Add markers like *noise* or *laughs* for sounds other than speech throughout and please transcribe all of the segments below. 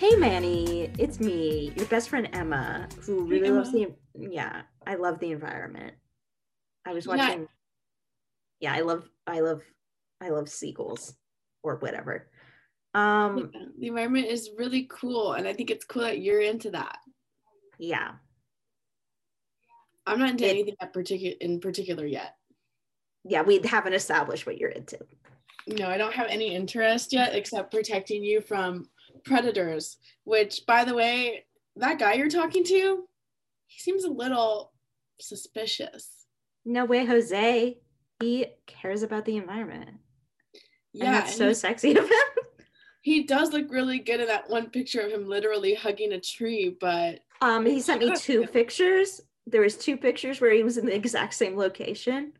Hey Manny, it's me, your best friend Emma, who really Emma. loves the yeah, I love the environment. I was Yeah. watching Yeah, I love I love I love sequels or whatever. Um Yeah, the environment is really cool, and I think it's cool that you're into that. yeah. I'm not into It- anything that particular in particular yet. Yeah, we haven't established what you're into. No, I don't have any interest yet except protecting you from predators. Which, by the way, that guy you're talking to, he seems a little suspicious. No way, Jose. He cares about the environment. Yeah, and that's and so sexy of him. He does look really good in that one picture of him literally hugging a tree. But Um, he sent me two pictures. There was two pictures where he was in the exact same location.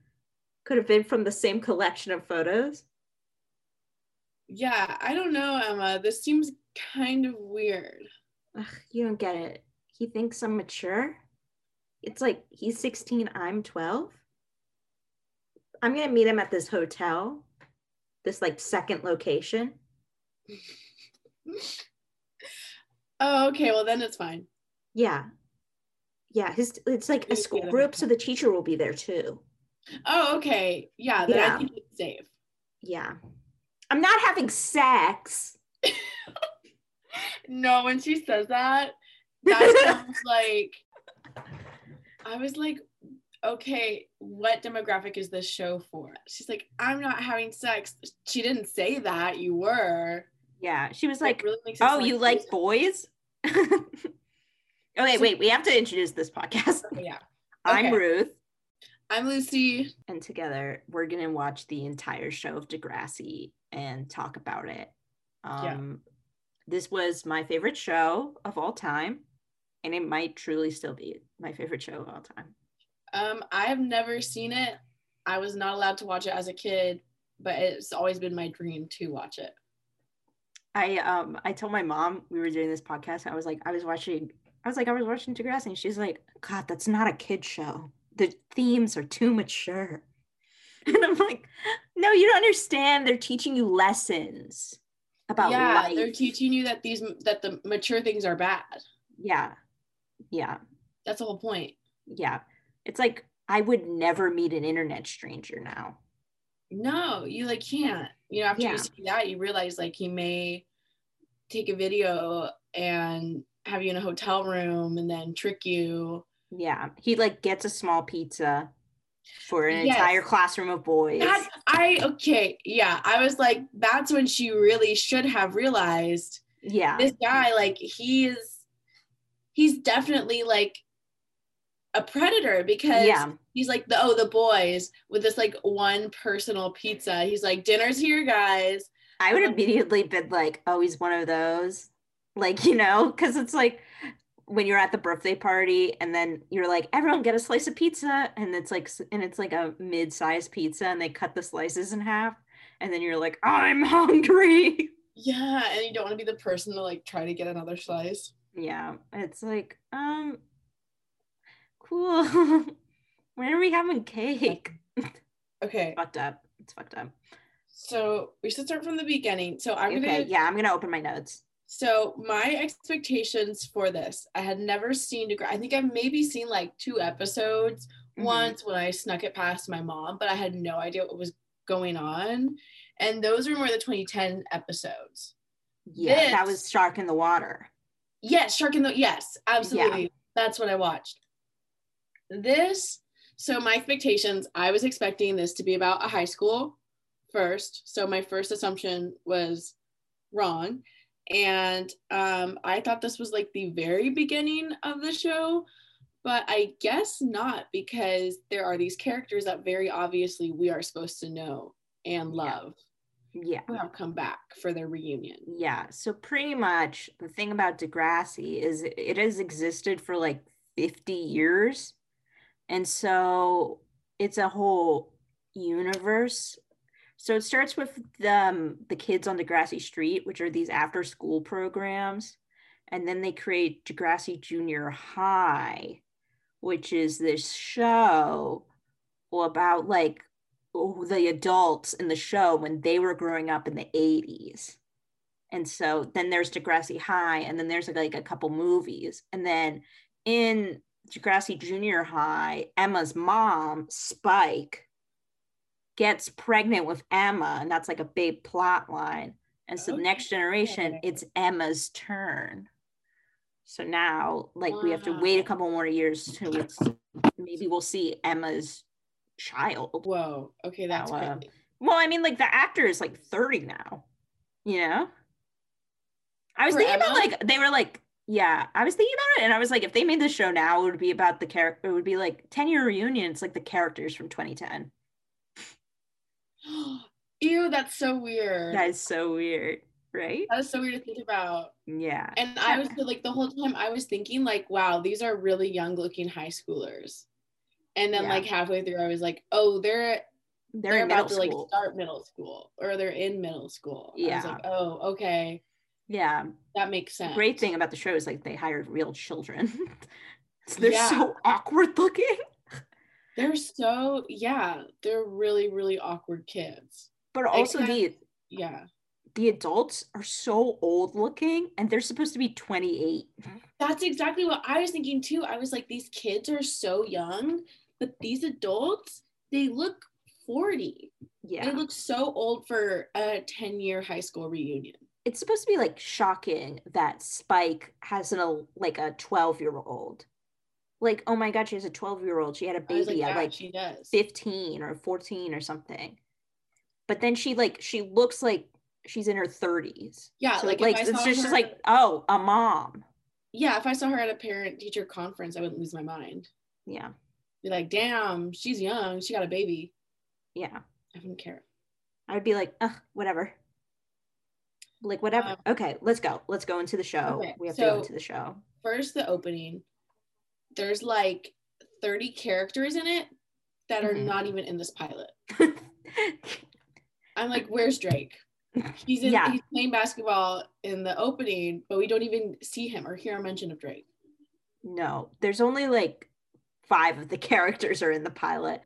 Could have been from the same collection of photos. yeah, I don't know, Emma. This seems kind of weird. Ugh, you don't get it. He thinks I'm mature. It's like he's 16, I'm 12. I'm gonna meet him at this hotel, this like second location. Oh, okay. Well, then it's fine. Yeah. Yeah, his it's like a school group, so the teacher will be there too. Oh, okay. Yeah, then Yeah. I think it's safe. Yeah. I'm not having sex. *laughs* No, when she says that, that *laughs* sounds like I was like, okay, what demographic is this show for? She's like, I'm not having sex. She didn't say that. You were. Yeah. She was like, really Oh, you like boys? *laughs* okay, So- wait, we have to introduce this podcast. Yeah. *laughs* I'm Ruth, I'm Lucy. and together we're gonna watch the entire show of Degrassi and talk about it. Yeah. Um this was my favorite show of all time, and it might truly still be my favorite show of all time. Um, I have never seen it. I was not allowed to watch it as a kid, but it's always been my dream to watch it. I um I told my mom we were doing this podcast. I was like, I was watching I was like, I was watching Degrassi, and she's like, God, that's not a kid show. The themes are too mature. *laughs* And I'm like, no, you don't understand. They're teaching you lessons about yeah, life. they're teaching you that these that the mature things are bad. yeah. Yeah. That's the whole point. Yeah. It's like I would never meet an internet stranger now. No, you like can't. You know, after Yeah. you see that, you realize like he may take a video and have you in a hotel room and then trick you. Yeah. He like gets a small pizza for an Yes. entire classroom of boys. That I okay, yeah. I was like, that's when she really should have realized yeah. this guy, like he's he's definitely like a predator because Yeah. He's like the oh the boys with this like one personal pizza. He's like, dinner's here, guys. I would immediately been like, oh, he's one of those. Like, you know, because it's like when you're at the birthday party and then you're like, everyone get a slice of pizza. And it's like, and it's like a mid sized pizza and they cut the slices in half. And then you're like, I'm hungry. Yeah, and you don't want to be the person to like try to get another slice. Yeah. It's like, um, cool. *laughs* when are we having cake? Okay, It's fucked up. It's fucked up. so we should start from the beginning. So I'm Okay. gonna Yeah. I'm going to open my notes. So my expectations for this, I had never seen. Degra- I think I've maybe seen like two episodes Mhm. once when I snuck it past my mom, but I had no idea what was going on. And those were more the 2010 episodes. Yeah. That was Shark in the Water. Yes, Shark in the yes, absolutely. That's what I watched. This, so my expectations, I was expecting this to be about a high school first. So my first assumption was wrong. And um, I thought this was like the very beginning of the show, but I guess not because there are these characters that very obviously we are supposed to know and love Yeah. who have come back for their reunion. Yeah. So pretty much the thing about Degrassi is it- it has existed for like 50 years. And so it's a whole universe. So it starts with the, um, the kids on Degrassi Street, which are these after school programs. And then they create Degrassi Junior High, which is this show about like the adults in the show when they were growing up in the 80s. And so then there's Degrassi High, and then there's like, like a couple movies. And then in Degrassi Junior High, Emma's mom, Spike, gets pregnant with Emma, and that's like a big plot line. And so okay. the next generation, it's Emma's turn. So now, like, wow. we have to wait a couple more years to maybe we'll see Emma's child. Whoa. Okay, that's now, uh, well, I mean, like the actor is like 30 now. You know? I was For thinking Emma? about like they were like, yeah, I was thinking about it and I was like, if they made the show now, it would be about the character, it would be like 10 year reunion. It's like the characters from 2010. *gasps* Ew, that's so weird. That is so weird, right? That is so weird to think about. Yeah. And I was like the whole time I was thinking like, wow, these are really young looking high schoolers. And then yeah. like halfway through, I was like, oh, they're they're, they're about to like start middle school or they're in middle school. Yeah. I was like, oh, okay. Yeah. Um, that makes sense. Great thing about the show is like they hired real children. *laughs* so they're yeah. so awkward looking. They're so yeah, they're really, really awkward kids. But also Except, the yeah. The adults are so old looking and they're supposed to be 28. That's exactly what I was thinking too. I was like, these kids are so young, but these adults, they look 40. Yeah. They look so old for a 10 year high school reunion. It's supposed to be like shocking that Spike has an like a 12 year old like oh my god she has a 12 year old she had a baby like, at like she does. 15 or 14 or something. But then she like she looks like she's in her 30s yeah so, like, like it's just, just like oh a mom. Yeah if i saw her at a parent teacher conference i wouldn't lose my mind. Yeah. Be like damn she's young. She got a baby. Yeah. I wouldn't care. I would be like Ugh, whatever like whatever um, okay let's go let's go into the show okay, we have so to go into the show first the opening there's like 30 characters in it that are mm-hmm. not even in this pilot. *laughs* I'm like, where's Drake? He's in yeah. he's playing basketball in the opening, but we don't even see him or hear a mention of Drake. No, there's only like five of the *laughs* characters are in the pilot.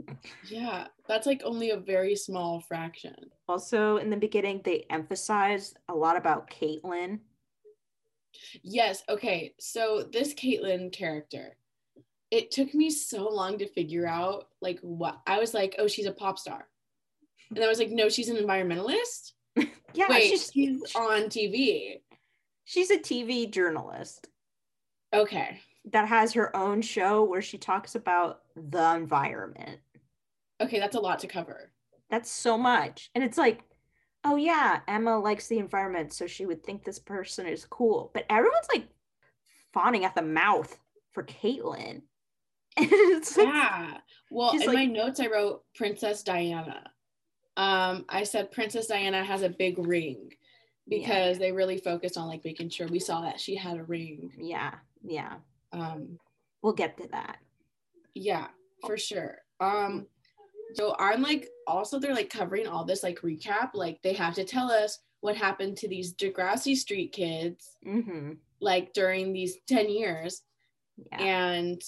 Yeah, that's like only a very small fraction. Also, in the beginning, they emphasized a lot about Caitlin. Yes. Okay. So this Caitlin character, it took me so long to figure out like what I was like, oh, she's a pop star. And I was like, no, she's an environmentalist. *laughs* yeah, Wait, she's, she's on TV. She's a TV journalist. Okay. That has her own show where she talks about the environment. Okay, that's a lot to cover. That's so much. And it's like, oh yeah, Emma likes the environment, so she would think this person is cool. But everyone's like fawning at the mouth for Caitlin. *laughs* yeah. Well, in like, my notes, I wrote Princess Diana. Um, I said Princess Diana has a big ring because yeah. they really focused on like making sure we saw that she had a ring. Yeah. Yeah. Um, we'll get to that. Yeah, for sure. Um, so I'm like, also they're like covering all this like recap. Like they have to tell us what happened to these Degrassi Street kids, mm-hmm. like during these ten years. Yeah. And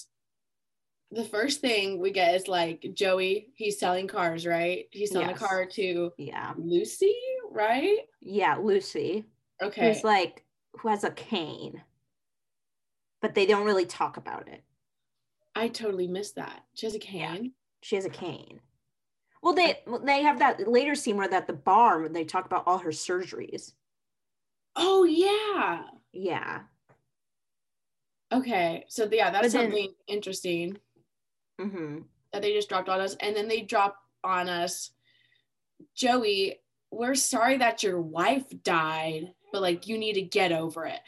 the first thing we get is like Joey, he's selling cars, right? He's selling yes. a car to yeah Lucy, right? Yeah, Lucy. Okay. Who's like who has a cane. But they don't really talk about it. I totally missed that. She has a cane. Yeah, she has a cane. Well, they they have that later scene where at the bar when they talk about all her surgeries. Oh yeah. Yeah. Okay. So yeah, that's then, something interesting mm-hmm. that they just dropped on us. And then they drop on us, Joey, we're sorry that your wife died, but like you need to get over it.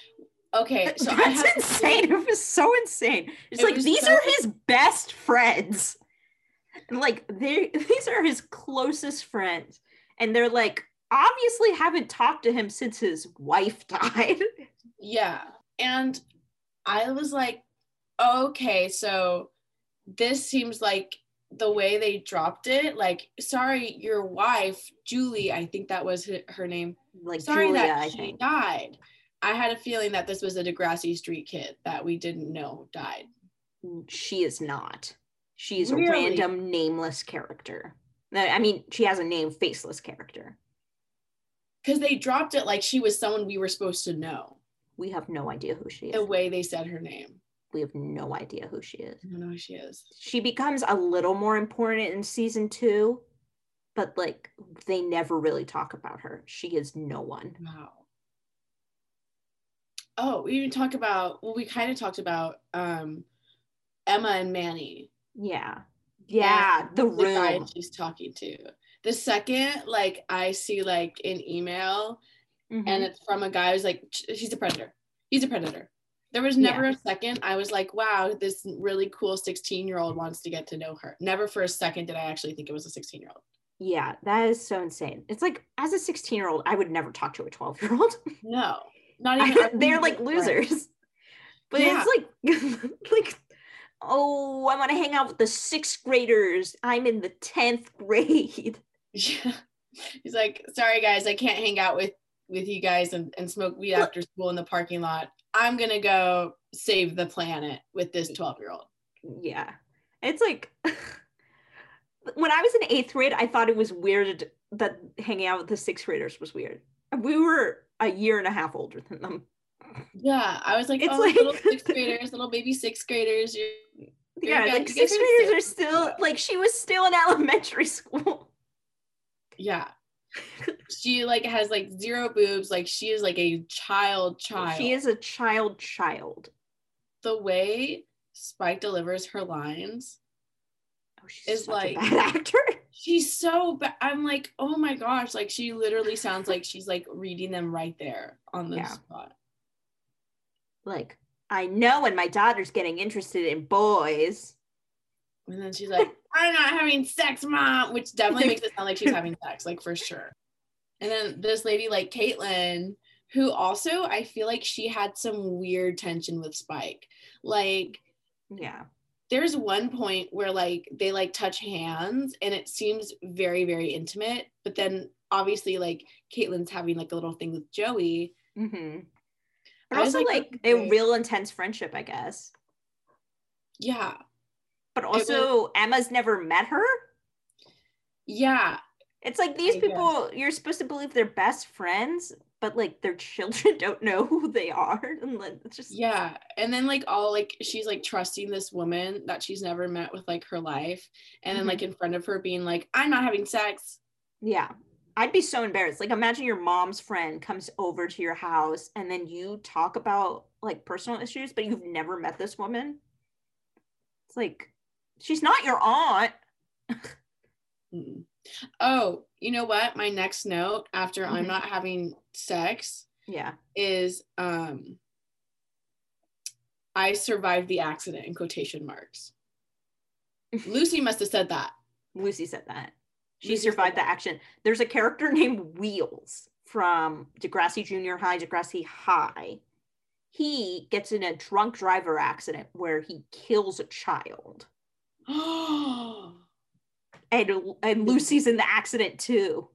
Okay, *laughs* so that's insane. it was so insane. It's it like these so- are his best friends. And like they these are his closest friends. And they're like obviously haven't talked to him since his wife *laughs* died. Yeah. And I was like, okay, so this seems like the way they dropped it like sorry your wife julie i think that was her name like sorry Julia, that she died I had a feeling that this was a Degrassi Street kid that we didn't know died. She is not. She is Really? a random nameless character. I mean, she has a name, faceless character. Because they dropped it like she was someone we were supposed to know. We have no idea who she is. The way they said her name. We have no idea who she is. I don't know who she is. She becomes a little more important in season two, but like they never really talk about her. She is no one. Wow. Oh, we even talk about well, we kind of talked about um Emma and Manny. Yeah. Yeah. The the guy she's talking to. The second, like I see like an email Mhm. and it's from a guy who's like, "Ch- he's a predator. He's a predator. There was never a second I was like, wow, this really cool 16 year old wants to get to know her. Never for a second did I actually think it was a 16 year old. yeah, that is so insane. It's like as a 16 year old, I would never talk to a 12 year old. No, not even. They're like losers. *laughs* But Yeah. it's like *laughs* like oh, I want to hang out with the sixth graders. I'm in the 10th grade. Yeah. *laughs* He's like, sorry guys, I can't hang out with with you guys and, and smoke weed after school in the parking lot. I'm gonna go save the planet with this 12 year old. Yeah. It's like when I was in eighth grade, I thought it was weird that hanging out with the sixth graders was weird. We were a year and a half older than them. Yeah, I was like, It's oh, like- little sixth *laughs* graders, little baby sixth graders. You're, Yeah, like sixth graders are still like she was still in *laughs* elementary school. yeah. she like has like zero boobs. Like she is like a child child. She is a child child. the way Spike delivers her lines. Oh, she's Is like- bad *laughs* actor. She's so bad. I'm like, oh my gosh. Like she literally sounds like she's like reading them right there on the Yeah. spot. Like, I know when my daughter's getting interested in boys. And then she's like, *laughs* I'm not having sex, mom, which definitely makes it sound like she's *laughs* having sex, like for sure. And then this lady, like Caitlin, who also I feel like she had some weird tension with Spike. Like, Yeah. There's one point where like they like touch hands and it seems very, very intimate. But then obviously, like Caitlin's having like a little thing with Joey. mm-hmm. But I was also like, like, a real intense friendship, I guess. Yeah. But was- also, Emma's never met her. Yeah. It's like these I people, you're supposed to believe they're best friends, but like their *laughs* children don't know who they are. And like, it's just, Yeah. And then like all like she's like trusting this woman that she's never met with like her life. And then Mhm. like in front of her being like, I'm not having sex. yeah. I'd be so embarrassed. Like, imagine your mom's friend comes over to your house and then you talk about like personal issues, but you've never met this woman. It's like, she's not your aunt. *laughs* Oh, you know what? My next note after I'm Mhm. not having sex Yeah. is um I survived the accident in quotation marks. *laughs* Lucy must have said that. Lucy said that. She Lucy survived the action. There's a character *laughs* named Wheels from Degrassi Junior High, Degrassi High. He gets in a drunk driver accident where he kills a child. *gasps* *gasps* *gasps* And, and mm-hmm. Lucy's in the accident too.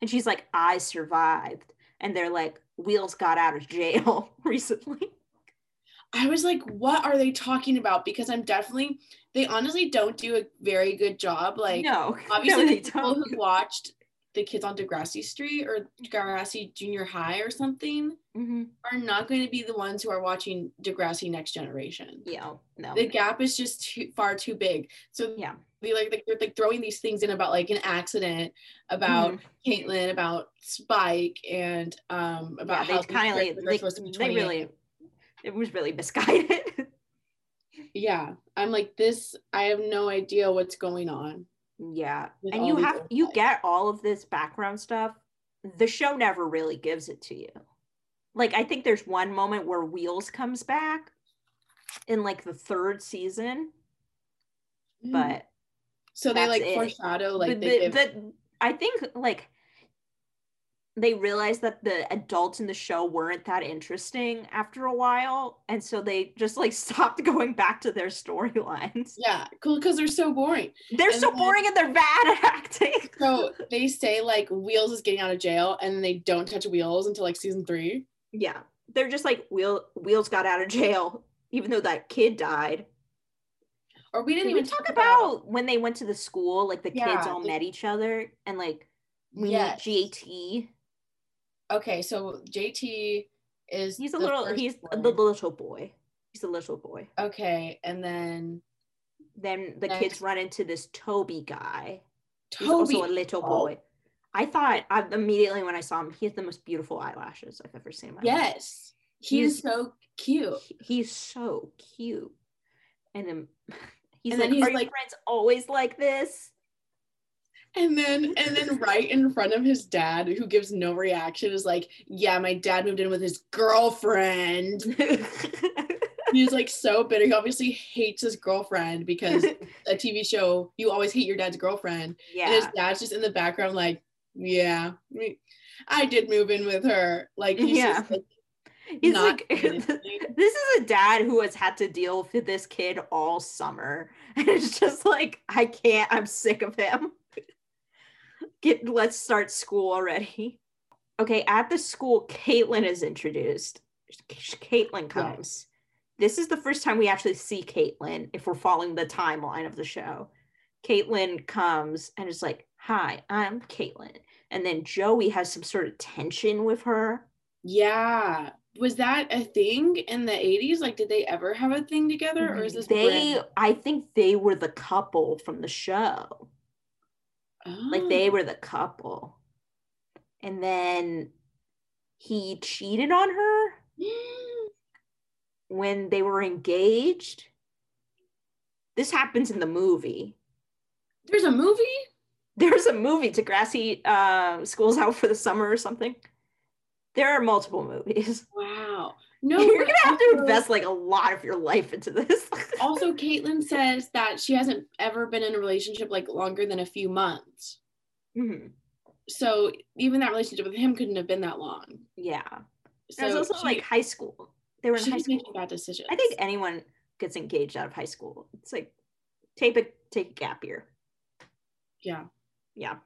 And she's like, I survived. And they're like, Wheels got out of jail *laughs* recently. I was like, what are they talking about? Because I'm definitely, they honestly don't do a very good job. Like, no, *laughs* obviously, no, the they people don't. who watched the kids on Degrassi Street or Degrassi Junior High or something Mhm. are not going to be the ones who are watching Degrassi Next Generation. Yeah, no. The gap is just too far too big. So Yeah. they like they're like throwing these things in about like an accident, about Mhm. Caitlin, about Spike, and um about yeah, how they kind of like, they're supposed to be they really, it was really misguided. *laughs* yeah i'm like this i have no idea what's going on Yeah. And you have you get all of this background stuff. The show never really gives it to you. Like I think there's one moment where Wheels comes back in like the third season, mm. but so they like it. foreshadow like but they the, give, the- I think like they realized that the adults in the show weren't that interesting after a while, and so they just like *laughs* stopped going back to their storylines. yeah cool because they're so boring They're And so then- boring and they're bad at acting. *laughs* so they say like wheels is getting out of jail and they don't touch wheels until like season three Yeah. They're just like Wheel Wheels got out of jail, even though that kid died. Or we didn't Did we even talk about when they went to the school, like the kids all the- met each other and like we Yes. meet JT. Okay, so JT is He's a little he's one. the little boy. He's a little boy. okay, and then Then the Next. kids run into this Toby guy. He's Toby. also a little Oh. boy. I thought I, immediately when I saw him, he has the most beautiful eyelashes I've ever seen. in my life. Yes, he's He's- so cute. He- he's so cute. And then *laughs* he's And like, then he's "Are your friends always like this?" And then and then right in front of his dad, who gives no reaction, is like, "Yeah, my dad moved in with his girlfriend." *laughs* He's like so bitter. He obviously hates his girlfriend because *laughs* a TV show, you always hate your dad's girlfriend. yeah And his dad's just in the background, like, "Yeah, I did move in with her." Like, he's Yeah. just, like, he's like, *laughs* this is a dad who has had to deal with this kid all summer, and it's just like, I can't. I'm sick of him. Get, let's start school already. Okay, at the school, Caitlin is introduced. Caitlin comes. This is the first time we actually see Caitlin, if we're following the timeline of the show. Caitlin comes and is like, Hi, I'm Caitlin. And then Joey has some sort of tension with her. yeah. Was that a thing in the 80s? Like, did they ever have a thing together? Or is mm-hmm. this they brand- I think they were the couple from the show. Like they Oh. were the couple. And then he cheated on her *gasps* when they were engaged. This happens in the movie. There's a movie? There's a movie, Degrassi uh, School's Out for the Summer or something. There are multiple movies. Wow. No, You're gonna have to invest like a lot of your life into this. *laughs* Also, Caitlin says that she hasn't ever been in a relationship like longer than a few months. Mhm. So even that relationship with him couldn't have been that long. Yeah. So was also she, like high school. They were in high school. making bad decisions. I think anyone gets engaged out of high school. It's like take a take a gap year. yeah. Yeah.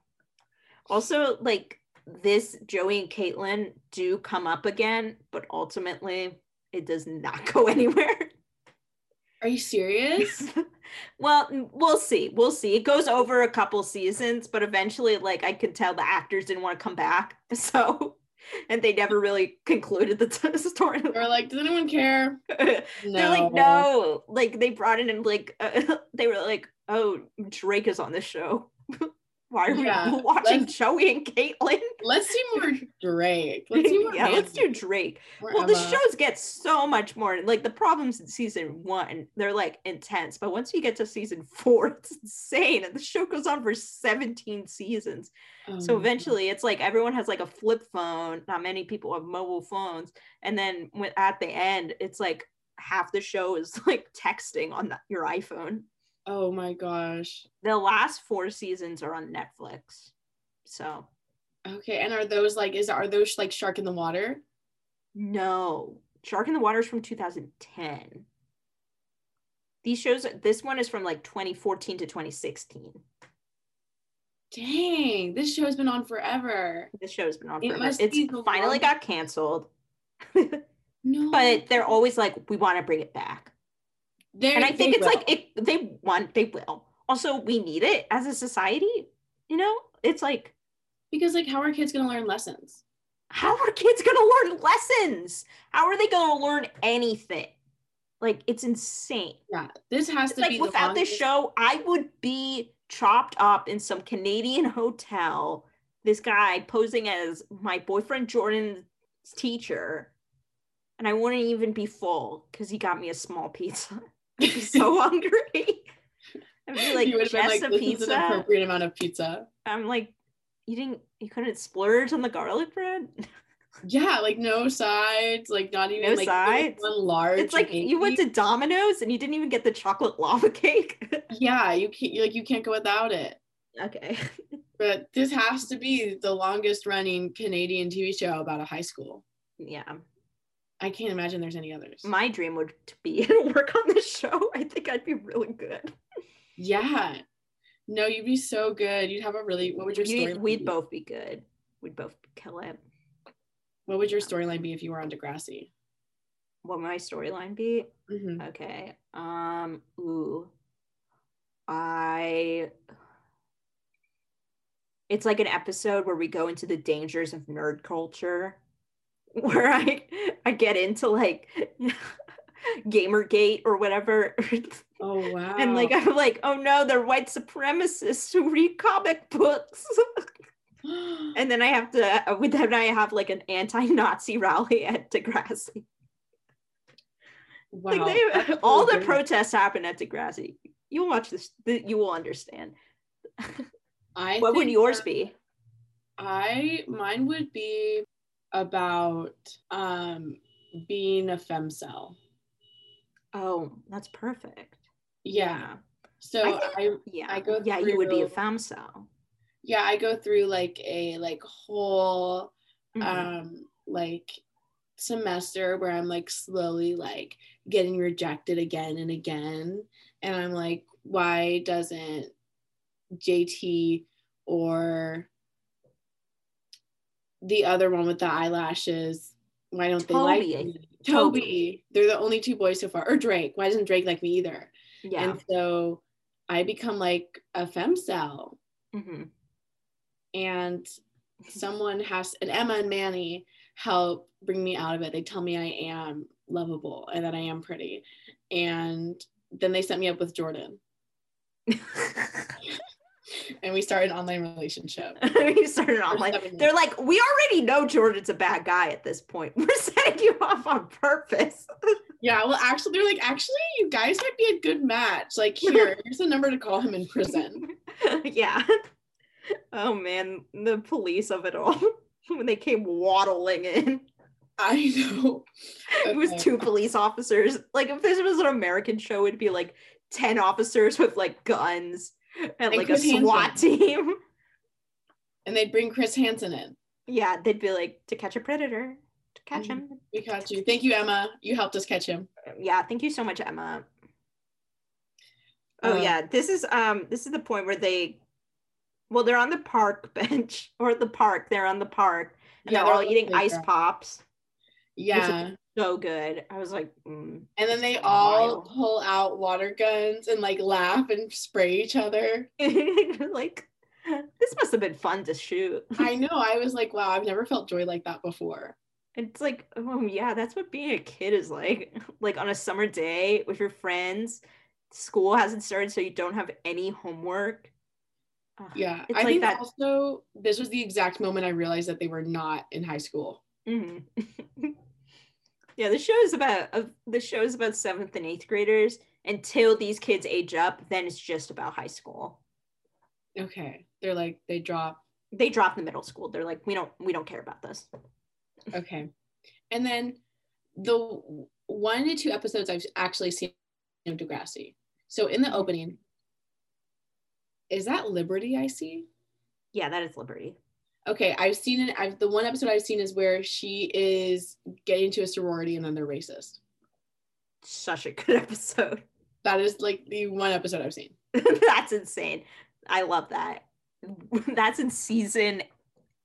Also, like this, Joey and Caitlin do come up again, but ultimately it does not *laughs* go anywhere. Are you serious? *laughs* well, we'll see. We'll see. It goes over a couple seasons, but eventually, like I could tell the actors didn't want to come back. *laughs* So and they never really concluded the t- story. Or like, does anyone care? They're like, no, like they brought in and like uh, they were like, oh, Drake is on this show. Why are Yeah, we *laughs* watching Joey and Caitlin? Let's see *laughs* more Drake. Let's see more. yeah, let's do Drake. more Well, the shows get so much more like the problems in season one, they're like intense, but once you get to season four, *laughs* it's insane. And the show goes on for 17 seasons. Oh So eventually it's like everyone has like a flip phone. Not many people have mobile phones. And then when, at the end, it's like half the show is like texting on the- your iPhone. Oh my gosh. The last four seasons are on Netflix. So Okay, and are those like is are those like Shark in the Water? no, Shark in the Water is from 2010. These shows, this one is from like 2014 to 2016. Dang, this show's been on forever. This show has been on It forever. must It's be finally long- got canceled, *laughs* No, but they're always like, we want to bring it back. They're, and I think it's will. like it they want they will. Also, we need it as a society. You know, it's like because like how are kids gonna learn lessons? how are kids gonna learn lessons? How are they gonna learn anything? Like it's insane. Yeah, this has to like be without this show, I would be chopped up in some Canadian hotel. This guy posing as my boyfriend Jordan's teacher, and I wouldn't even be full because he got me a small pizza. *laughs* *laughs* I'd be so *laughs* hungry. I'd be like, you would have been like, a this is pizza. an appropriate amount of pizza. I'm like, you didn't, you couldn't splurge on the garlic bread. *laughs* Yeah, like no sides, like not even No like sides? one large. It's like you went to Domino's and you didn't even get the chocolate lava cake. yeah, you can't like you can't go without it. okay. But this has to be the longest running Canadian TV show about a high school. Yeah. I can't imagine there's any others. My dream would be *laughs* to work on this show. I think I'd be really good. yeah. No, you'd be so good. You'd have a really what would your story We'd, we'd be? both be good. We'd both kill it. What would your storyline be if you were on Degrassi? What my storyline be? Mhm. Okay. Um. Ooh. I. It's like an episode where we go into the dangers of nerd culture, *laughs* where I I get into like *laughs* Gamergate or whatever, *laughs* Oh wow. and like I'm like, oh no, they're white supremacists who read comic books, and then I have to uh, with then I have like an anti-Nazi rally at Degrassi. wow. Like they, all the protests happen at Degrassi. You'll watch this. th- You will understand. I what would yours be? I mine would be about um being a femcel. Oh, that's perfect. Yeah. So I I, Yeah, I go yeah, you would be a through- femcel. yeah, I go through like a like whole Mhm. um like semester where I'm like slowly like getting rejected again and again. And I'm like, why doesn't JT or the other one with the eyelashes, why don't they like Toby. me? Toby. Toby. They're the only two boys so far. Or Drake. Why doesn't Drake like me either? yeah. And so I become like a femcel hmm and someone has and Emma and Manny help bring me out of it. They tell me I am lovable and that I am pretty. And then they set me up with Jordan *laughs* and we start an online relationship. *laughs* you started online. They're like, we already know Jordan's a bad guy at this point. *laughs* We're setting you off on purpose. *laughs* Yeah, well actually they're like, actually you guys might be a good match. Like here, here's the number to call him in prison. yeah. Oh man, the police of it all. when they came waddling in. I know. It was two police officers. Like if this was an American show, it'd be like 10 officers with like guns *laughs* and, like Chris a SWAT team. *laughs* And they'd bring Chris Hansen in. Yeah, they'd be like to catch a predator. To catch Mhm. him. We caught you. Thank you, Emma. You helped us catch him. Yeah, thank you so much, Emma. Oh Uh, yeah, this is um this is the point where they well, they're on the park *laughs* bench or the park. They're on the park and Yeah, they're all eating ice pops. Yeah. So good. I was like, mm. And then they all Wild. pull out water guns and like laugh and spray each other. *laughs* like this must have been fun to shoot. I *laughs* know. I was like, wow, I've never felt joy like that before. It's like, oh yeah, that's what being a kid is like. *laughs* Like on a summer day with your friends, school hasn't started, so you don't have any homework. Ugh, Yeah. It's I like think that- also this was the exact moment I realized that they were not in high school. mhm. Yeah, the show is about uh, the show is about seventh and eighth graders until these kids age up. Then it's just about high school. Okay. They're like, they drop. They drop the middle school. They're like, we don't we don't care about this. Okay. And then the one to two episodes I've actually seen of Degrassi. So in the opening, is that Liberty I see? Yeah, that is Liberty. Okay, I've seen it. I've the one episode I've seen is where she is getting to a sorority and then they're racist. Such a good *laughs* episode. That is like the one episode I've seen. *laughs* That's insane. I love that. *laughs* That's in season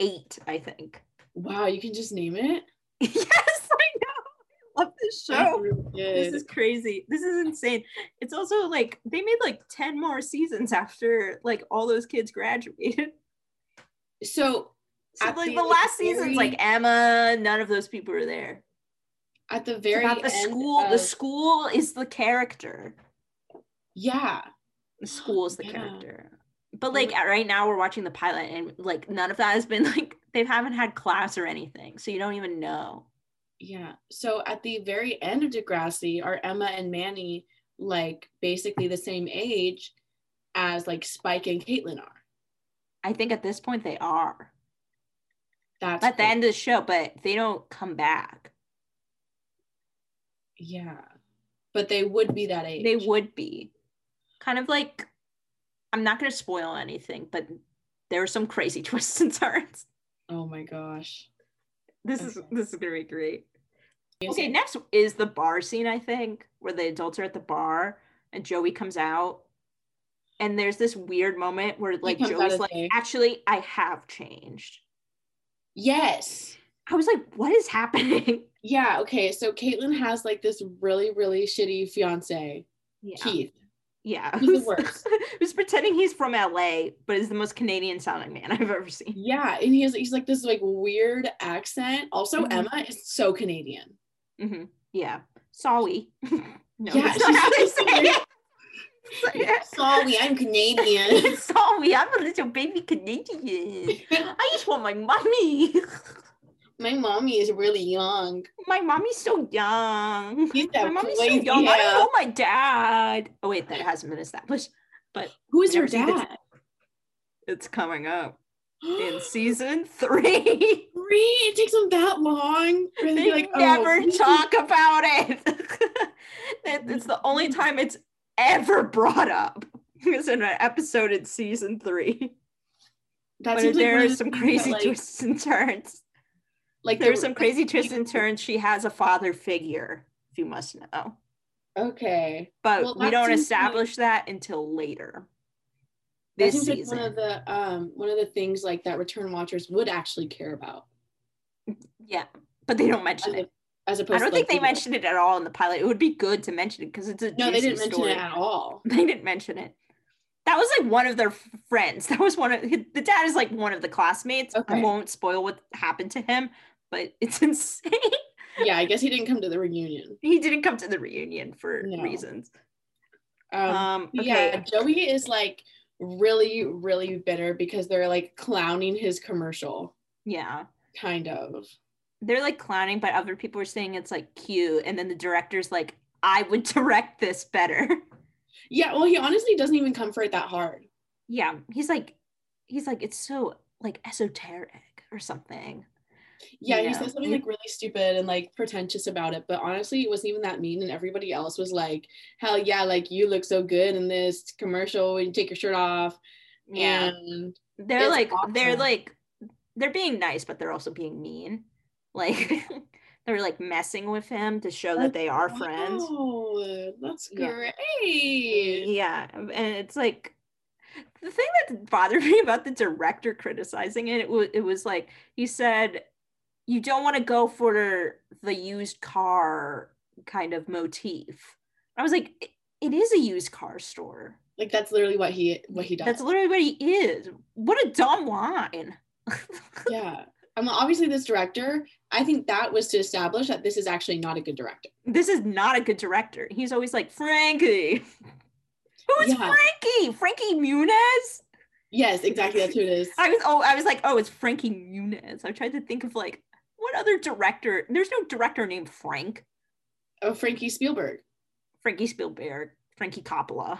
eight, I think. Wow, you can just name it. yes, I know. I love this show. really This is crazy. This is insane. It's also like they made like 10 more seasons after like all those kids graduated. so So At like the the last season's like Emma, none of those people are there. at the very the school. the school is the character. yeah, The school is the Yeah. character. But like right now we're watching the pilot and like none of that has been *laughs* like they haven't had class or anything. So you don't even know. yeah. So at the very end of Degrassi, are Emma and Manny like basically the same age as like Spike and Caitlin are? I think at this point they are. That's At the end of the show, but they don't come back. Yeah, but they would be that age. They would be. Kind of like I'm not gonna spoil anything, but there are some crazy *laughs* twists and turns. Oh my gosh. This is this is gonna be great. Okay, next is the bar scene, I think, where the adults are at the bar and Joey comes out. And there's this weird moment where like Joey's like, gay. actually, I have changed. Yes. I was like, what is happening? *laughs* Yeah. Okay. So Caitlin has like this really, really shitty fiance, Yeah. Keith. Yeah. He's the *laughs* worst. who's pretending he's from LA, but is the most Canadian sounding man I've ever seen. Yeah, and he has he's like this like weird accent. Also, Mhm. Emma is so Canadian. hmm Yeah. Sorry. *laughs* no, Yeah, that's not how they she's say so it. *laughs* Sorry, I'm Canadian. *laughs* Sorry, I'm a little baby Canadian. *laughs* I just want my mommy. My mommy is really young. My mommy's so young. My mommy's so young. I don't know my dad. Oh wait, that hasn't been established, but Who is your dad? it's coming up in *gasps* season three. Three? It takes them that long. They like, oh, never we- talk about. It- it's the only time it's ever brought up. It's in an episode in season three. That But seems like there are some crazy that, like, twists and turns. Like There's the- some crazy twists and turns. She has a father figure, if you must know. Okay. But Well, we don't seems like- establish that until later. That This seems like one of the um one of the things like that return watchers would actually care about. yeah, but they don't mention it. As I don't to think like, they people. mentioned it at all in the pilot. It would be good to mention it because it's a No, they didn't mention story. it at all. *laughs* They didn't mention it. That was like one of their f- friends. *laughs* That was one of the dad is like one of the classmates. I won't spoil what happened to him, but it's *laughs* insane. Yeah, I guess he didn't come to the reunion. he didn't come to the reunion for No. reasons. Um, Um, okay. Yeah, Joey is like really, really bitter because they're like clowning his commercial, yeah. kind of. They're like clowning, but other people are saying it's like cute. And then the director's like, I would *laughs* direct this better. Yeah, well, he honestly doesn't even come for it that hard. yeah. He's like, he's like, it's so like esoteric or something. Yeah, he Yeah. said something like really stupid and like pretentious about it, but honestly, it wasn't even that mean. And everybody else was like, hell yeah, like you look so good in this commercial when you take your shirt off. Yeah. And they're like they're like they're being nice but they're also being mean like *laughs* they're like messing with him to show that they are friends. Oh, that's great. yeah and it's like the thing that bothered *laughs* me about the director criticizing it it was, it was like he said you don't want to go for the used car kind of motif. I was like "It- it is a used car store. Like that's literally what he what he does. that's literally what he is. What a dumb line. *laughs* Yeah. I mean, obviously, this director, I think that was to establish that this is actually not a good director. this is not a good director. He's always like, Frankie. *laughs* Who is Yeah. Frankie? Frankie Muniz? Yes, exactly. That's who it is. I was oh, I was like, oh, it's Frankie Muniz. I tried to think of like what other director. There's no director named Frank. Oh, Frankie Spielberg. Frankie Spielberg, Frankie Coppola,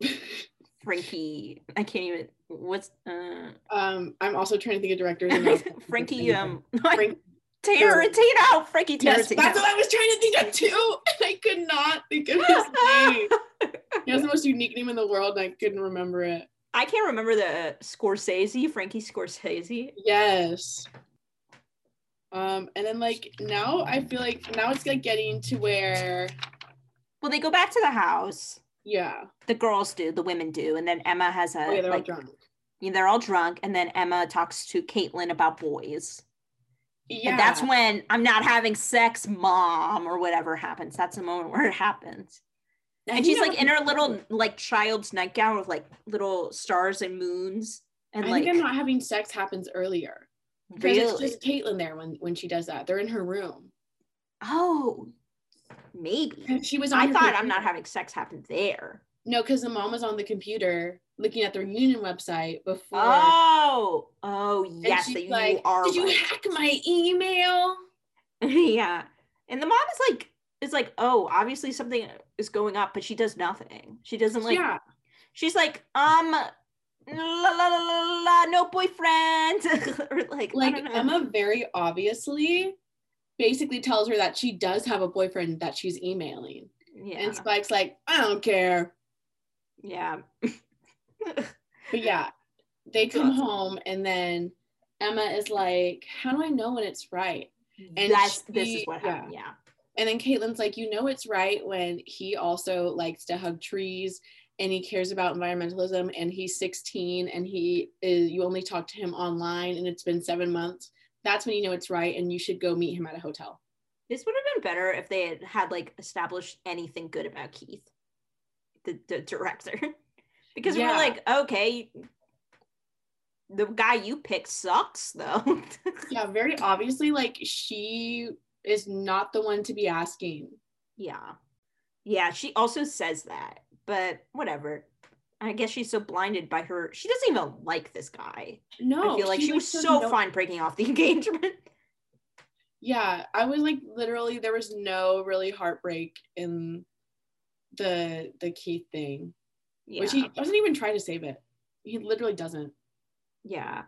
*laughs* Frankie. I can't even. What's uh um, I'm also trying to think of directors. *laughs* Frankie um *laughs* Frank- *laughs* Tarantino. Frankie Yes, Tarantino. that's what I was trying to think of too. And I could not think of his name. He has the most unique name in the world, and I couldn't remember it. I can't remember the Scorsese, Frankie Scorsese. Yes. Um, and then like now I feel like now it's like getting to where Well, they go back to the house. Yeah, The girls do, the women do, and then Emma has a oh, yeah they're like all drunk. yeah, they're all drunk, and then Emma talks to Caitlin about boys. Yeah, And that's when I'm not having sex, mom, or whatever happens. That's the moment where it happens. I And she's like in her little like child's nightgown with like little stars and moons. And I like think I'm not having sex happens earlier. Because it's just Caitlin there when when she does that. They're in her room. oh maybe. She was. On I thought I'm not having sex happen there. No, because the mom was on the computer looking at the reunion website before. Oh, oh yes, that you like, are. Did you right." hack my email? *laughs* yeah. And the mom is like, is like, oh, obviously something is going up, but she does nothing. She doesn't like. yeah. She's like, um, la la la la la, no boyfriend, *laughs* or like, Like. Emma very obviously basically tells her that she does have a boyfriend that she's emailing. Yeah, And Spike's like, I don't care. yeah. *laughs* But yeah, they come Awesome. home and then Emma is like, How do I know when it's right? And That's this is she- what yeah. happened. Yeah. And then Caitlin's like, You know, it's right when he also likes to hug trees and he cares about environmentalism and he's 16 and he is, you only talk to him online and it's been seven months. That's when you know it's right and you should go meet him at a hotel. This would have been better if they had, had like established anything good about Keith, the, the director. *laughs* because Yeah. we're like, okay, the guy you picked sucks though. *laughs* Yeah, very obviously, like she is not the one to be asking. yeah. Yeah, she also says that, but whatever. I guess she's so blinded by her. She doesn't even like this guy. No, I feel like she, was so know- fine breaking off the *laughs* engagement. Yeah, I was like literally there was no really heartbreak in the the Keith thing. Yeah. Which he doesn't even try to save it. He literally doesn't. yeah.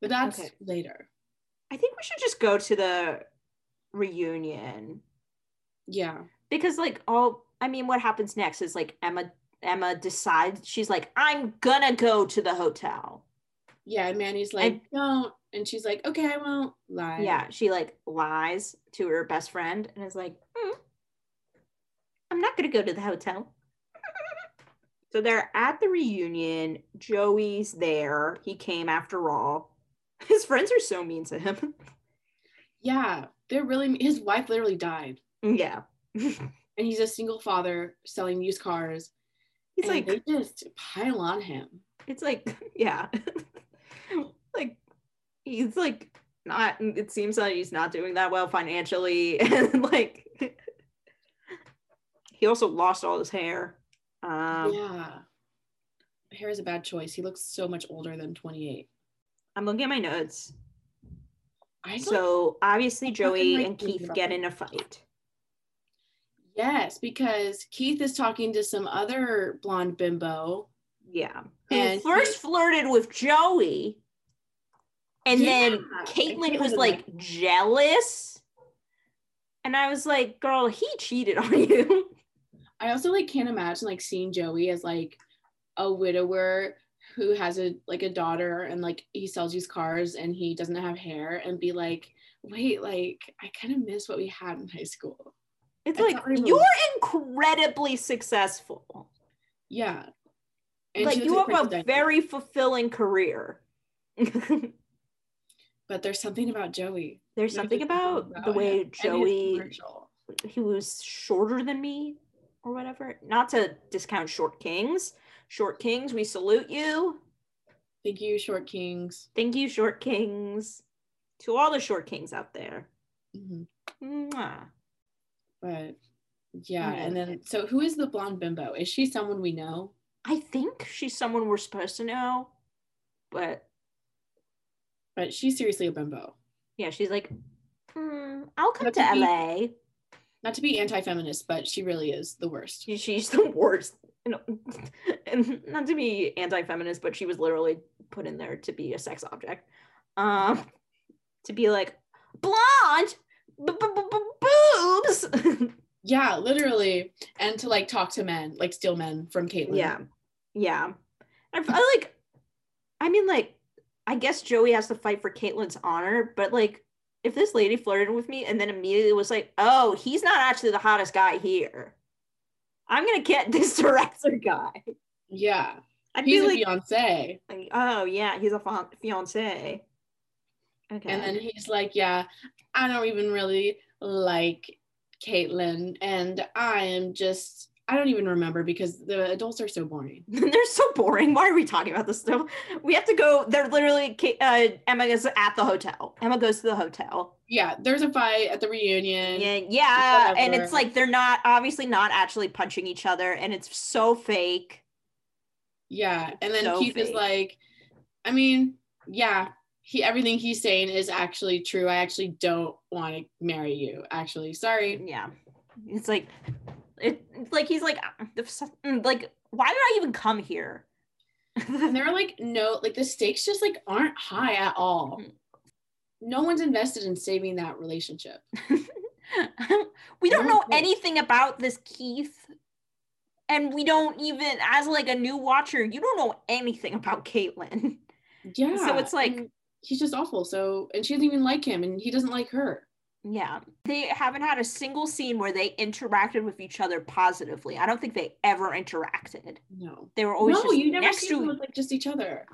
But that's Okay. later. I think we should just go to the reunion Yeah. because like all I mean what happens next is like Emma Emma decides she's like I'm gonna go to the hotel. Yeah, and Manny's like, don't. And she's like, okay, I won't lie. Yeah, she like lies to her best friend and is like, "Hmm, I'm not gonna go to the hotel. *laughs* so they're at the reunion. Joey's there. He came after all. *laughs* His friends are so mean to him. *laughs* Yeah. They're really his wife literally died. yeah. And he's a single father selling used cars. He's and like, they just pile on him. it's like, *laughs* yeah. *laughs* like he's like not it seems like he's not doing that well financially. *laughs* And like he also lost all his hair. Um yeah. Hair is a bad choice. He looks so much older than 28. I'm looking at my notes. I So obviously Joey like and Keith get in a fight. Yes, because Keith is talking to some other blonde bimbo. Yeah. Who And first he- flirted with Joey. And then Yeah, and Caitlin Caitlin was was like like- jealous. And I was like, girl, he cheated on you. *laughs* I also like can't imagine like seeing Joey as like a widower who has a like a daughter and like he sells used cars and he doesn't have hair and be like, wait, like I kind of miss what we had in high school. It's like thought we were- you're incredibly successful. Yeah. And like you have a very fulfilling career. *laughs* but there's something about Joey. There's have something talk about the way and Joey he was shorter than me or whatever. Not to discount short kings. Short kings, we salute you. Thank you, Short Kings. Thank you, short kings. To all the short kings out there. Mhm. Mwah. But yeah, Yeah. and then so who is the blonde bimbo? Is she someone we know? I think she's someone we're supposed to know, but But she's seriously a bimbo. yeah, she's like, "Mm, I'll come Not to to be- LA. Not to be anti-feminist, but she really is the worst. She, she's the worst. *laughs* You know, and not to be anti-feminist, but she was literally put in there to be a sex object. Um, to be like blonde, b- b- b- boobs. *laughs* Yeah, literally. And to like talk to men, like steal men from Caitlin. yeah, yeah. I, I like. I mean, like, I guess Joey has to fight for Caitlin's honor, but like, if this lady flirted with me and then immediately was like, "Oh, he's not actually the hottest guy here," I'm gonna get *laughs* this director guy. Yeah. I'd He's be a like, fiance. like, oh yeah, he's a fa- fiance. Okay. And then he's like, Yeah, I don't even really like Caitlin. And I am just I don't even remember because the adults are so boring. *laughs* they're so boring. Why are we talking about this stuff? We have to go. They're literally. Uh, Emma is at the hotel. Emma goes to the hotel. Yeah, there's a fight at the reunion. Yeah, yeah, and it's like they're not obviously not actually punching each other, and it's so fake. Yeah, and then So Keith is like, I mean, yeah, he everything he's saying is actually true. I actually don't want to marry you. Actually, sorry. Yeah, it's like it. It's like he's like "Ah, the s- mm, like why did I even come here? And there are *laughs* like no, like the stakes just like aren't high at all. Mm. No one's invested in saving that relationship. *laughs* we don't know anything about this Keith. And we don't even, as like a new watcher, you don't know anything about caitlin *laughs* Yeah. So it's like- he's just awful. So and she doesn't even like him, and he doesn't like her. Yeah. They haven't had a single scene where they interacted with each other positively. I don't think they ever interacted. No. They were always no, just you never next see to them with like just each other.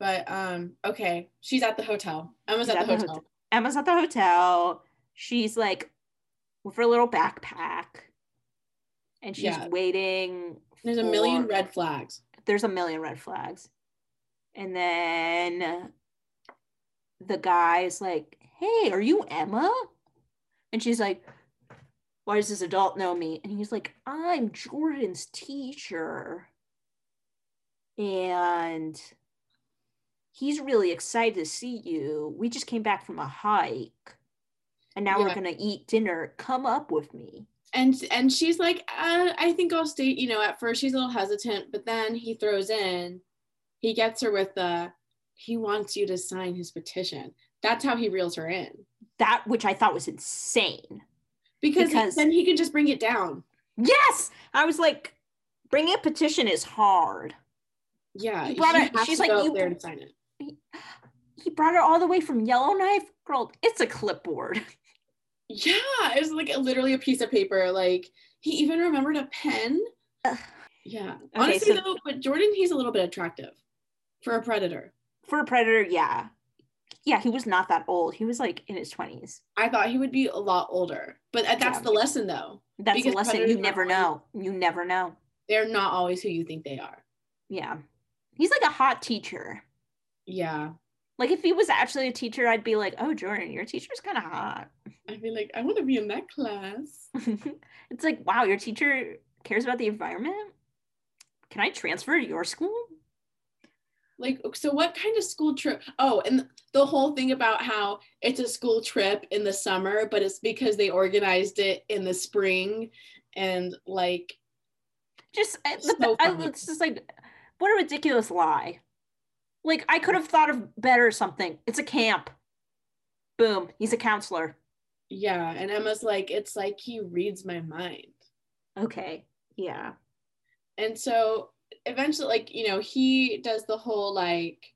But um, okay, she's at the hotel. Emma's at, She's the hotel. Emma's at the hotel. She's like with her little backpack. And she's Yeah. waiting. There's a million red flags. there's a million red flags. And then the guy's like, Hey, are you Emma? And she's like, Why does this adult know me? And he's like, I'm Jordan's teacher. And he's really excited to see you. We just came back from a hike. And now we're going to eat dinner. Come up with me. And and she's like, uh, I think I'll stay. You know, at first she's a little hesitant, but then he throws in, he gets her with the, he wants you to sign his petition. That's how he reels her in. That, which I thought was insane. Because, Because- then he can just bring it down. Yes. I was like, bringing a petition is hard. Yeah, He brought it- she's to like, go "You- there and sign it. He brought her all the way from Yellowknife. Girl, it's a clipboard. *laughs* Yeah, it was like a, literally a piece of paper. Like he even remembered a pen. Yeah, Okay, honestly so- though, but Jordan, he's a little bit attractive for a predator. For a predator, yeah. Yeah, he was not that old. He was like in his 20s. I thought he would be a lot older, but uh, that's Yeah. the lesson though. That's a lesson you never know. You never know. They're not always who you think they are. Yeah. He's like a hot teacher. Yeah, Like if he was actually a teacher, I'd be like, oh, Jordan, your teacher's kind of hot. I'd be like, I want to be in that class. *laughs* it's like, wow, your teacher cares about the environment. Can I transfer to your school? Like, so what kind of school trip? Oh, and the whole thing about how it's a school trip in the summer, but it's because they organized it in the spring, and like just I- So the- I- it's just like what a ridiculous lie. Like i could have thought of better something. It's a camp. Boom he's a counselor. Yeah, and Emma's like, it's like he reads my mind. okay yeah. And so eventually, like, you know, he does the whole like,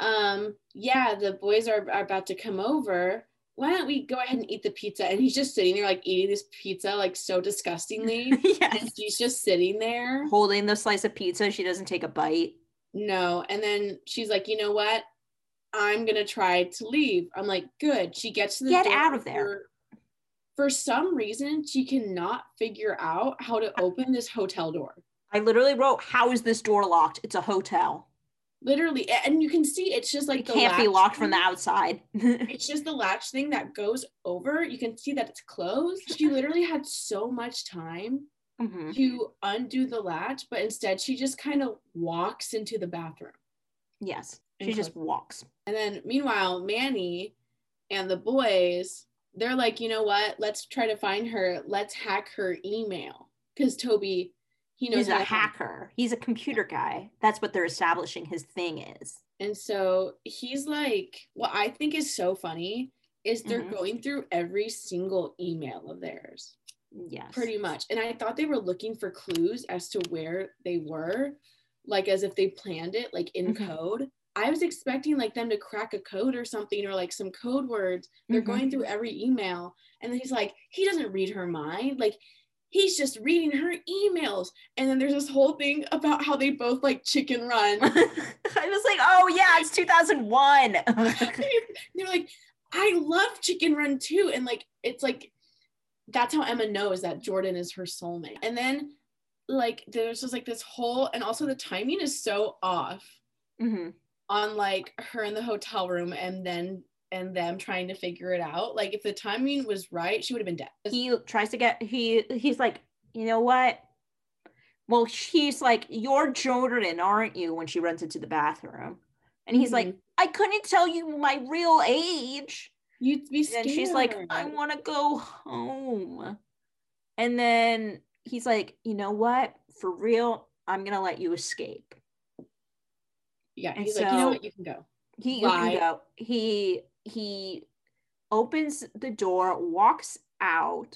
um, yeah, the boys are, are about to come over. Why don't we go ahead and eat the pizza? And he's just sitting there, like, eating this pizza, like, so disgustingly. *laughs* and yes she's just sitting there. holding the slice of pizza she doesn't take a bite No. And then she's like, you know what? I'm gonna try to leave. I'm like, good. She gets to the Get out of there. For, for some reason, she cannot figure out how to open this hotel door. I literally wrote how is this door locked? It's a hotel. Literally and you can see it's just like it can't be latch locked from the outside. *laughs* It's just the latch thing that goes over. You can see that it's closed. She literally had so much time Mhm. to undo the latch but instead she just kind of walks into the bathroom. Yes she just walks. And then meanwhile manny and the boys they're like you know what? Let's try to find her. Let's hack her email. Because toby he knows he's a hacker he's a computer guy that's what they're establishing his thing is And so he's like, what I think is so funny is they're Mhm. going through every single email of theirs, yes pretty much. And I thought they were looking for clues as to where they were, like as if they planned it, like in Mhm. code. I was expecting like them to crack a code or something or like some code words. They're Mhm. going through every email. And then he's like, he doesn't read her mind. Like he's just reading her emails. And then there's this whole thing about how they both like chicken run. *laughs* I was like, oh yeah, it's 2001. *laughs* *laughs* they're like, I love Chicken Run too. And like, it's like, that's how Emma knows that Jordan is her soulmate. And then, like, there's just like this whole, and also the timing is so off Mhm. on like her in the hotel room and then, and them trying to figure it out. Like, if the timing was right, she would have been dead. He tries to get he he's like, you know what? Well, she's like, you're Jordan, aren't you? When she runs into the bathroom, and he's like, mm-hmm. I couldn't tell you my real age. You'd be scared. then she's like, I want to go home. And then he's like, you know what? For real, I'm gonna let you escape. yeah, and he's like, you know so- what? You can go. he you can go he he opens the door walks out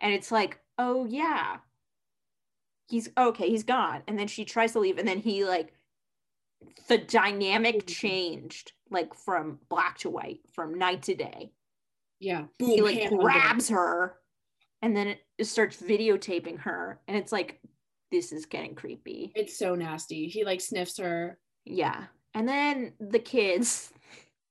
and it's like oh yeah he's okay he's gone and then she tries to leave and then he like the dynamic Mhm. changed like from black to white from night to day Yeah. he like hand on the- grabs her and then it starts videotaping her and it's like this is getting creepy It's so nasty. He like sniffs her. yeah And then the kids,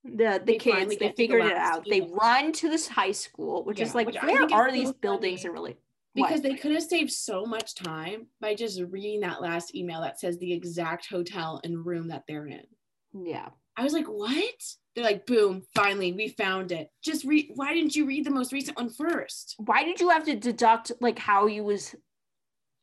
the the They kids, they get to the figured it out. They run to this high school, which is like, which where are these buildings funny. and really? because what? they could have saved so much time by just reading that last email that says the exact hotel and room that they're in. yeah. I was like, what? They're like, boom, finally, we found it. Just read. Why didn't you read the most recent one first? Why did you have to deduct like how you was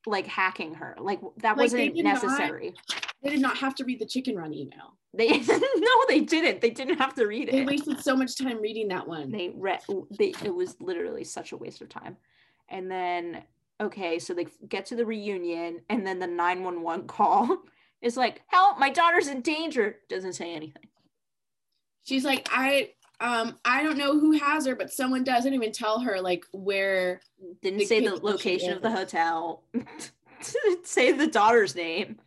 like hacking her? Like that Like, wasn't did not- necessary. They did not have to read the chicken run email. They *laughs* no, they didn't. They didn't have to read it. They wasted so much time reading that one. They read. They it was literally such a waste of time. And then okay, so they get to the reunion, and then the nine one one call *laughs* is like, "Help! My daughter's in danger." Doesn't say anything. She's like, I um, I don't know who has her, but someone does. I didn't even tell her like where. Didn't The say the location of the hotel. *laughs* Didn't say the daughter's name.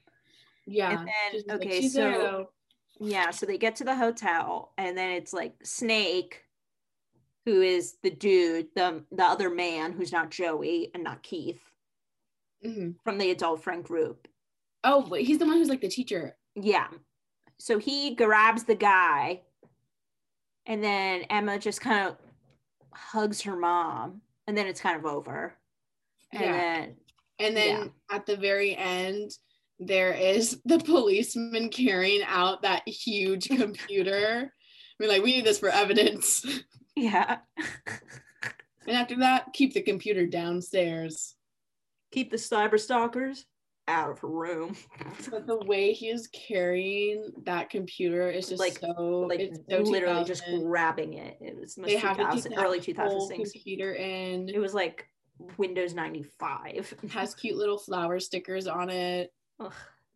Yeah. And then- okay, so- though." Yeah, so they get to the hotel and then it's like Snake, who is the dude, the the other man who's not Joey and not Keith Mhm. from the adult friend group. Oh, he's the one who's like the teacher. Yeah. So he grabs the guy and then Emma just kind of hugs her mom and then it's kind of over. And Yeah. then And then at the very end, there is *laughs* the policeman carrying out that huge computer. I mean, like, we need this for evidence. yeah. And after that, keep the computer downstairs. Keep the cyber stalkers out of her room. *laughs* But the way he is carrying that computer is just Like- so like it's so literally just grabbing it. It was most they have to 2000, keep that early whole 2006. computer in. It was like Windows 95. has cute little flower stickers on it, Ugh,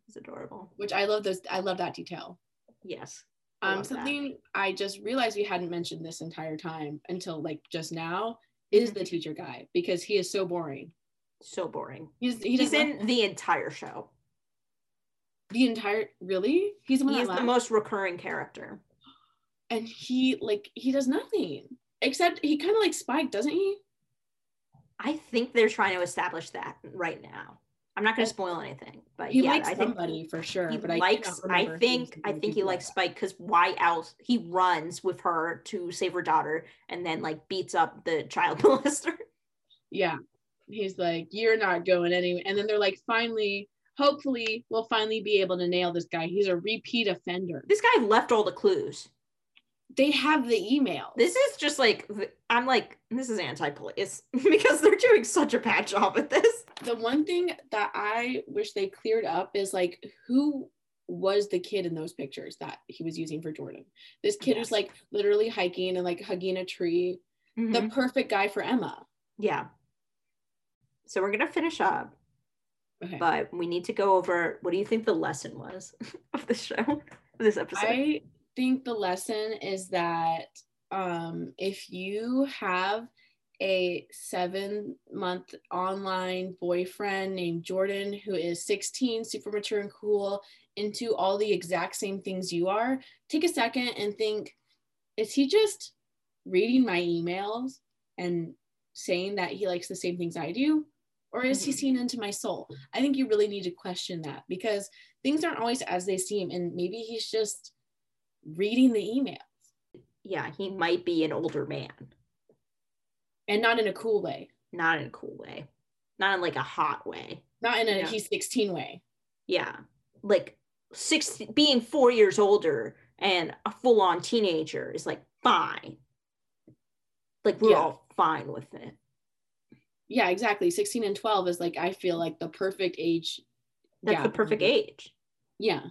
it's adorable. which I love those. I love that detail. Yes. I Um, love that. something I just realized we hadn't mentioned this entire time until like just now is Mhm. the teacher guy because he is so boring. So boring. He's he He's in the entire show. the entire really he's the one He's the most recurring character. and he like he does nothing except he kind of like Spike, doesn't he? I think they're trying to establish that right now. I'm not going to spoil anything, but He yeah, likes I think somebody for sure. he but I likes. cannot I, think. I think he likes. Spike because why else? He runs with her to save her daughter, and then like beats up the child *laughs* molester. Yeah, he's like, "You're not going anywhere," and then they're like, "Finally, hopefully, we'll finally be able to nail this guy. He's a repeat offender." This guy left all the clues. They have the email. This is just like I'm like this is anti-police *laughs* because they're doing such a bad job at this. the one thing that I wish they cleared up is like who was the kid in those pictures that he was using for Jordan. This kid Yes. who's like literally hiking and like hugging a tree. The mm-hmm. perfect guy for Emma. yeah. So we're gonna finish up, Okay. but we need to go over what do you think the lesson was *laughs* of the show, this episode? I think the lesson is that um, if you have a seven month online boyfriend named Jordan who is 16, super mature and cool, into all the exact same things you are, take a second and think is he just reading my emails and saying that he likes the same things I do? Or is he Mhm. seeing into my soul? I think you really need to question that because things aren't always as they seem. And maybe he's just reading the emails. yeah, he might be an older man, and not in a cool way, not in a cool way, not in like a hot way. not in a Yeah. he's 16 way. Yeah, like six being four years older and a full-on teenager is like fine. Like we're Yeah. all fine with it. Yeah, exactly. 16 and 12 is like, I feel like the perfect age. That's gap. the perfect mm-hmm. age. Yeah.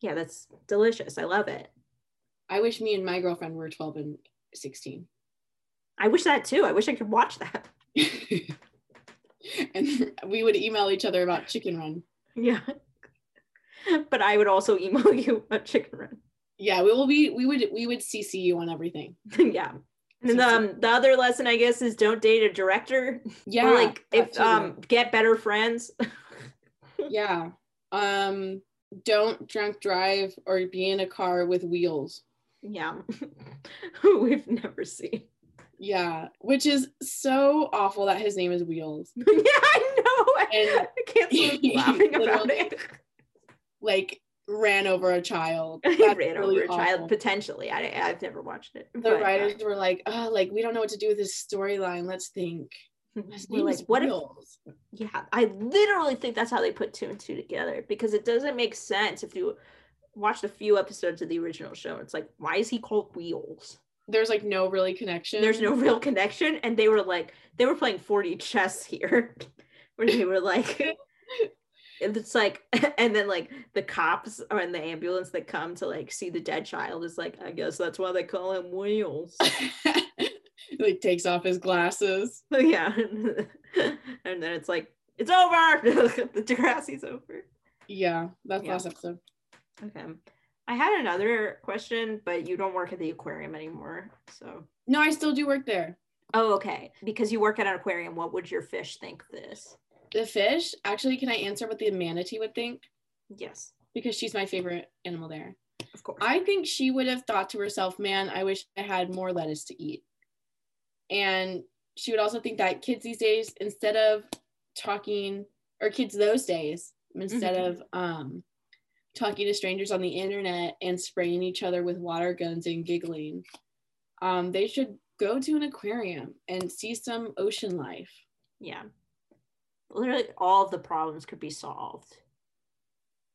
Yeah, that's delicious. I love it. I wish me and my girlfriend were 12 and 16. I wish that too. I wish I could watch that. *laughs* *laughs* and we would email each other about Chicken Run. Yeah. but I would also email *laughs* you a chicken run. Yeah, we will be, we would, we would CC you on everything. yeah. And then um, the other lesson, I guess, is don't date a director. Yeah. or like if um get better friends. yeah. Um, don't drunk drive or be in a car with wheels. Yeah. Who *laughs* we've never seen. Yeah, which is so awful that his name is Wheels. *laughs* yeah, I know. And- I can't stop *laughs* laughing about it. like ran over a child. Ran really over a child potentially. I I've never watched it. The but, uh, writers were like, oh, like we don't know what to do with this storyline. Let's think. We're name like, what if Wheels. Yeah, I literally think that's how they put two and two together because it doesn't make sense if you watched a few episodes of the original show. It's like, why is he called Wheels? There's like no really connection. There's no real connection, and they were like, they were playing 4D chess here, *laughs* where they were like, *laughs* it's like, *laughs* and then like the cops or in the ambulance that come to like see the dead child is like, I guess that's why they call him Wheels. like takes off his glasses. yeah, and then it's like, it's over. the Degrassi's over. Yeah, that's Yeah. last episode. Okay. I had another question, but you don't work at the aquarium anymore. So, No, I still do work there. oh, okay. Because you work at an aquarium, what would your fish think this? The fish, actually, can I answer what the manatee would think? Yes, Because she's my favorite animal there. of course. I think she would have thought to herself, man, I wish I had more lettuce to eat. And she would also think that kids these days, instead of talking, or kids those days, instead Mhm. of um, talking to strangers on the internet and spraying each other with water guns and giggling, um, they should go to an aquarium and see some ocean life. yeah. Literally, all of the problems could be solved.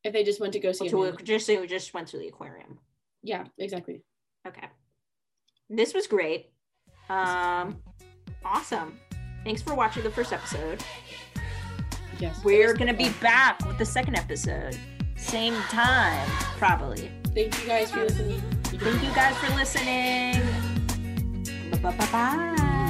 If they just went to go see a To, just we just went to the aquarium. Yeah, exactly. Okay. This was great. Um, awesome. Thanks for watching the first episode. Yes. We're gonna be back with the second episode, same time, probably. Thank you guys for listening. Thank you guys for listening. Bye.